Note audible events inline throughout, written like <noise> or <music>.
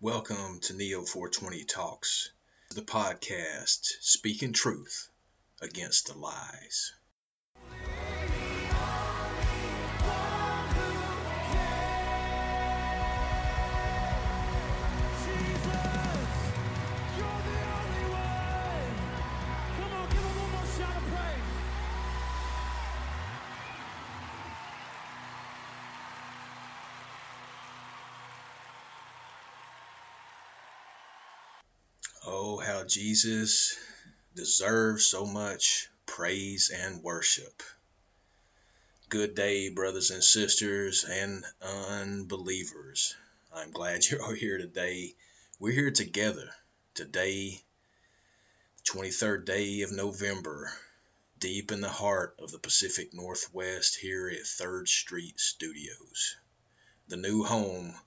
Welcome to Neo 420 Talks, the podcast speaking truth against the lies. Oh, how Jesus deserves so much praise and worship. Good day, brothers and sisters and unbelievers. I'm glad <laughs> you're all here today. We're here together today, the 23rd day of November, deep in the heart of the Pacific Northwest here at 3rd Street Studios, the new home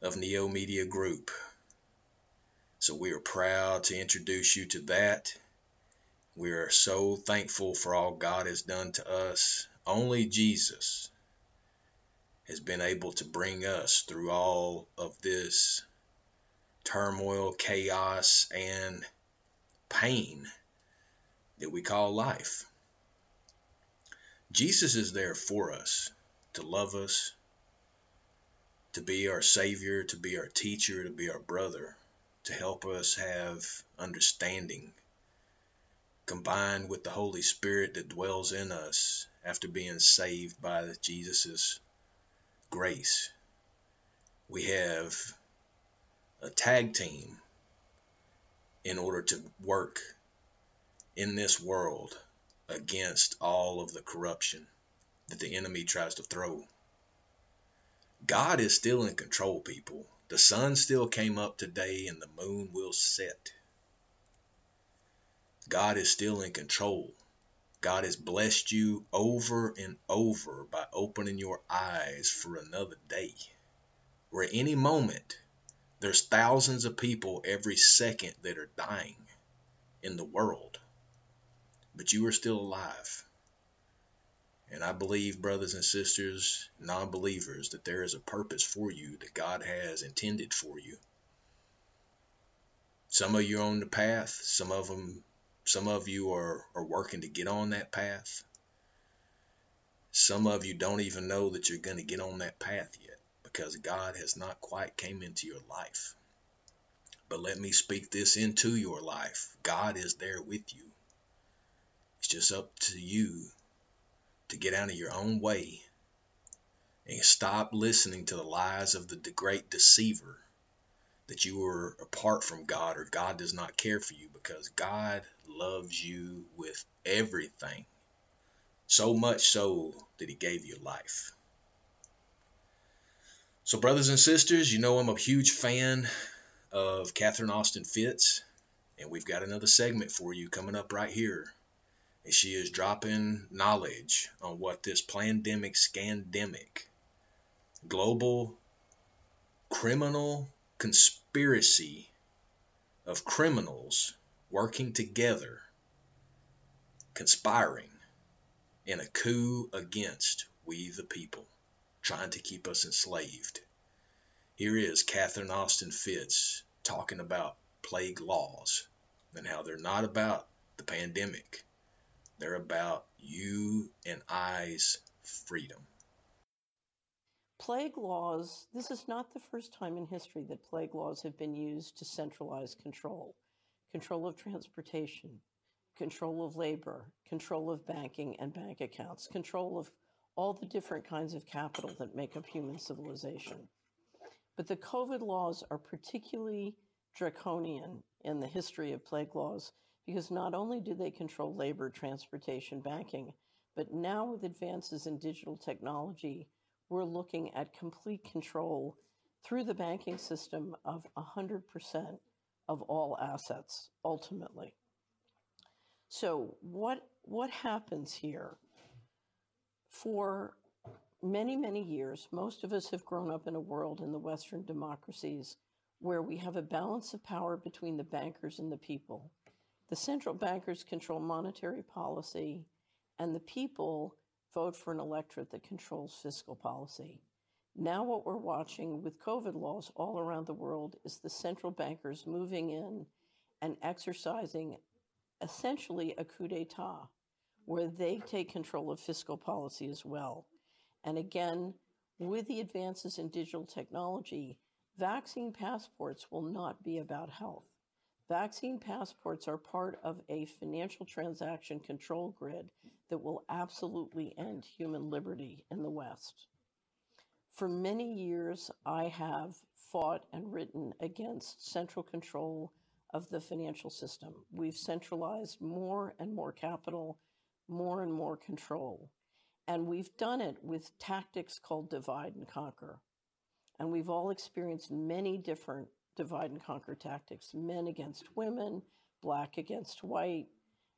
of Neo Media Group so we are proud to introduce you to that. We are so thankful for all God has done to us. Only Jesus has been able to bring us through all of this turmoil, chaos, and pain that we call life. Jesus is there for us to love us, to be our Savior, to be our teacher, to be our brother to help us have understanding combined with the Holy Spirit that dwells in us after being saved by Jesus' grace. We have a tag team in order to work in this world against all of the corruption that the enemy tries to throw. God is still in control, people. The sun still came up today and the moon will set. God is still in control. God has blessed you over and over by opening your eyes for another day. Where any moment, there's thousands of people every second that are dying in the world. But you are still alive. And I believe, brothers and sisters, non believers, that there is a purpose for you that God has intended for you. Some of you are on the path, some of them some of you are, are working to get on that path. Some of you don't even know that you're going to get on that path yet because God has not quite came into your life. But let me speak this into your life. God is there with you. It's just up to you to get out of your own way and stop listening to the lies of the great deceiver that you are apart from God or God does not care for you because God loves you with everything. So much so that he gave you life. So, brothers and sisters, you know I'm a huge fan of Catherine Austin Fitts, and we've got another segment for you coming up right here she is dropping knowledge on what this pandemic scandemic global criminal conspiracy of criminals working together conspiring in a coup against we the people trying to keep us enslaved. Here is catherine austin fitts talking about plague laws and how they're not about the pandemic they're about you and I's freedom. Plague laws, this is not the first time in history that plague laws have been used to centralize control control of transportation, control of labor, control of banking and bank accounts, control of all the different kinds of capital that make up human civilization. But the COVID laws are particularly draconian in the history of plague laws because not only do they control labor, transportation, banking, but now with advances in digital technology, we're looking at complete control through the banking system of 100% of all assets ultimately. So what what happens here? For many many years, most of us have grown up in a world in the western democracies where we have a balance of power between the bankers and the people the central bankers control monetary policy, and the people vote for an electorate that controls fiscal policy. Now, what we're watching with COVID laws all around the world is the central bankers moving in and exercising essentially a coup d'etat, where they take control of fiscal policy as well. And again, with the advances in digital technology, vaccine passports will not be about health. Vaccine passports are part of a financial transaction control grid that will absolutely end human liberty in the West. For many years, I have fought and written against central control of the financial system. We've centralized more and more capital, more and more control. And we've done it with tactics called divide and conquer. And we've all experienced many different divide and conquer tactics men against women, black against white.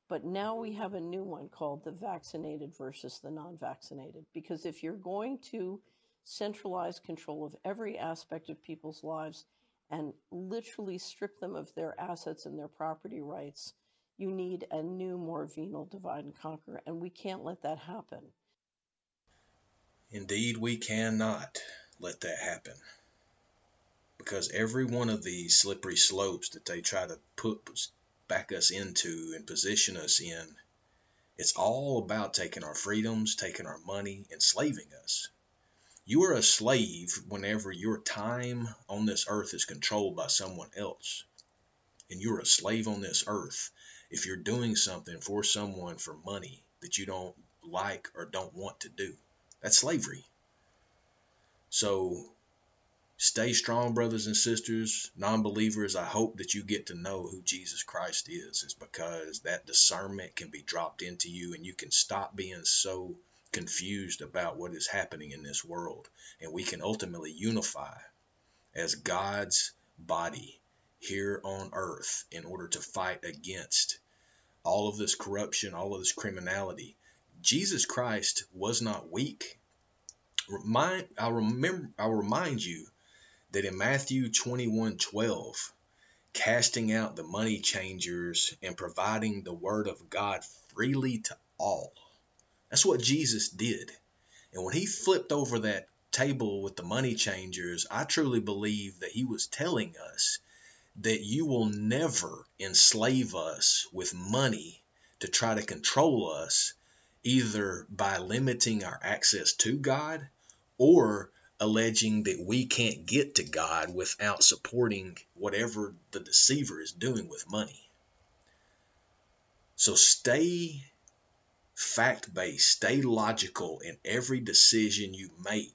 But now we have a new one called the vaccinated versus the non vaccinated. Because if you're going to centralize control of every aspect of people's lives and literally strip them of their assets and their property rights, you need a new, more venal divide and conquer. And we can't let that happen. Indeed, we cannot let that happen. Because every one of these slippery slopes that they try to put back us into and position us in, it's all about taking our freedoms, taking our money, enslaving us. You are a slave whenever your time on this earth is controlled by someone else. And you're a slave on this earth if you're doing something for someone for money that you don't like or don't want to do. That's slavery. So stay strong, brothers and sisters. Non believers, I hope that you get to know who Jesus Christ is. It's because that discernment can be dropped into you and you can stop being so confused about what is happening in this world. And we can ultimately unify as God's body here on earth in order to fight against all of this corruption, all of this criminality, Jesus Christ was not weak. Remind, I'll remember, I'll remind you that in Matthew 21 12, casting out the money changers and providing the word of God freely to all. That's what Jesus did. And when he flipped over that table with the money changers, I truly believe that he was telling us that you will never enslave us with money to try to control us either by limiting our access to God or alleging that we can't get to God without supporting whatever the deceiver is doing with money. So stay fact based, stay logical in every decision you make.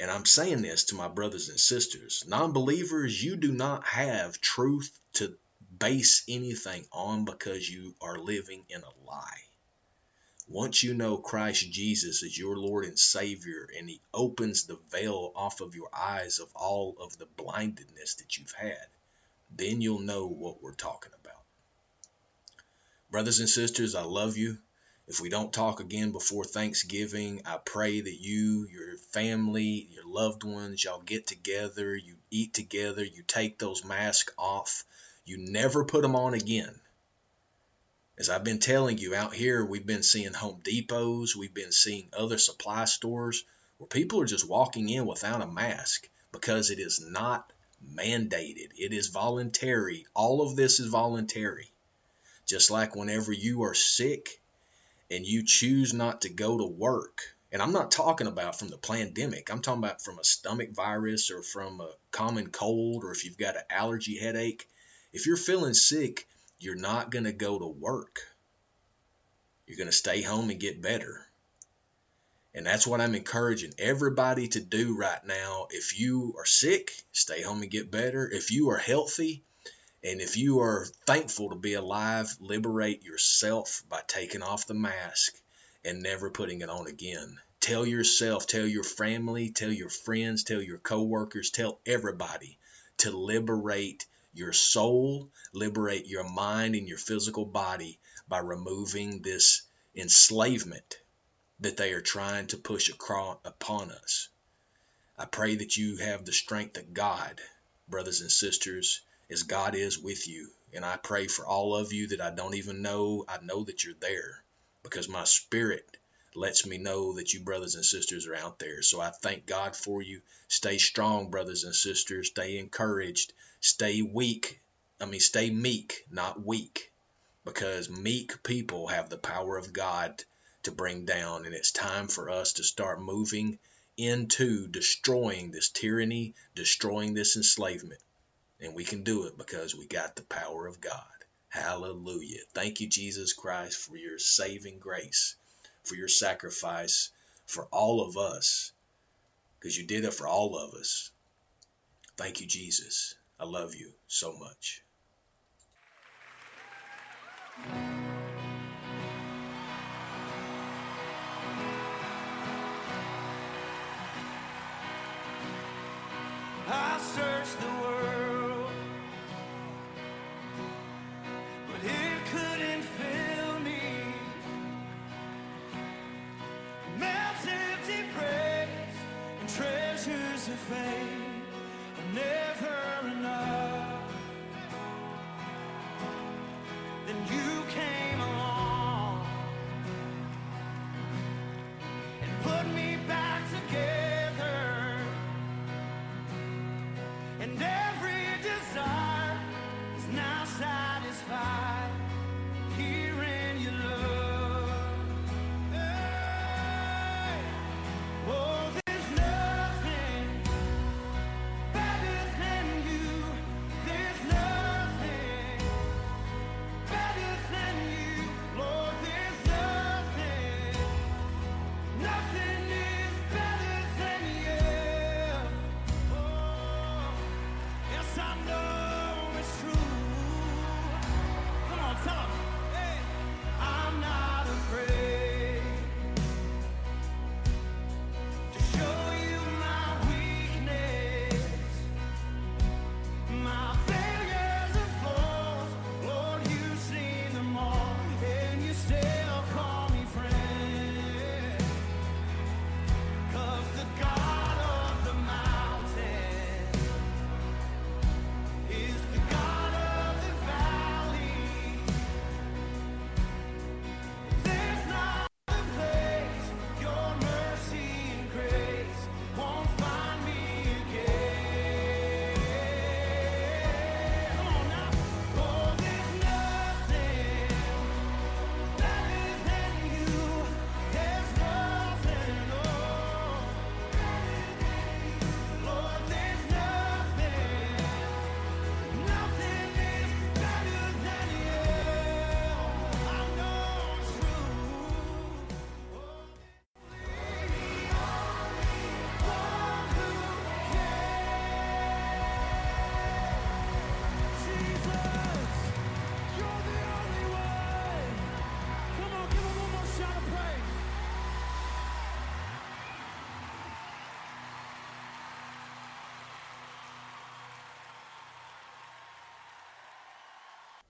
And I'm saying this to my brothers and sisters. Non believers, you do not have truth to base anything on because you are living in a lie. Once you know Christ Jesus as your Lord and Savior, and He opens the veil off of your eyes of all of the blindedness that you've had, then you'll know what we're talking about. Brothers and sisters, I love you. If we don't talk again before Thanksgiving, I pray that you, your family, your loved ones, y'all get together, you eat together, you take those masks off, you never put them on again. As I've been telling you, out here we've been seeing Home Depots, we've been seeing other supply stores where people are just walking in without a mask because it is not mandated. It is voluntary. All of this is voluntary. Just like whenever you are sick and you choose not to go to work, and I'm not talking about from the pandemic, I'm talking about from a stomach virus or from a common cold or if you've got an allergy headache. If you're feeling sick, you're not going to go to work. You're going to stay home and get better. And that's what I'm encouraging everybody to do right now. If you are sick, stay home and get better. If you are healthy, and if you are thankful to be alive, liberate yourself by taking off the mask and never putting it on again. Tell yourself, tell your family, tell your friends, tell your coworkers, tell everybody to liberate your soul, liberate your mind and your physical body by removing this enslavement that they are trying to push across upon us. I pray that you have the strength of God, brothers and sisters, as God is with you. And I pray for all of you that I don't even know. I know that you're there because my spirit lets me know that you brothers and sisters are out there. So I thank God for you. Stay strong, brothers and sisters. Stay encouraged. Stay weak. I mean, stay meek, not weak, because meek people have the power of God to bring down. And it's time for us to start moving into destroying this tyranny, destroying this enslavement. And we can do it because we got the power of God. Hallelujah. Thank you, Jesus Christ, for your saving grace, for your sacrifice for all of us because you did it for all of us. Thank you, Jesus. I love you so much. I the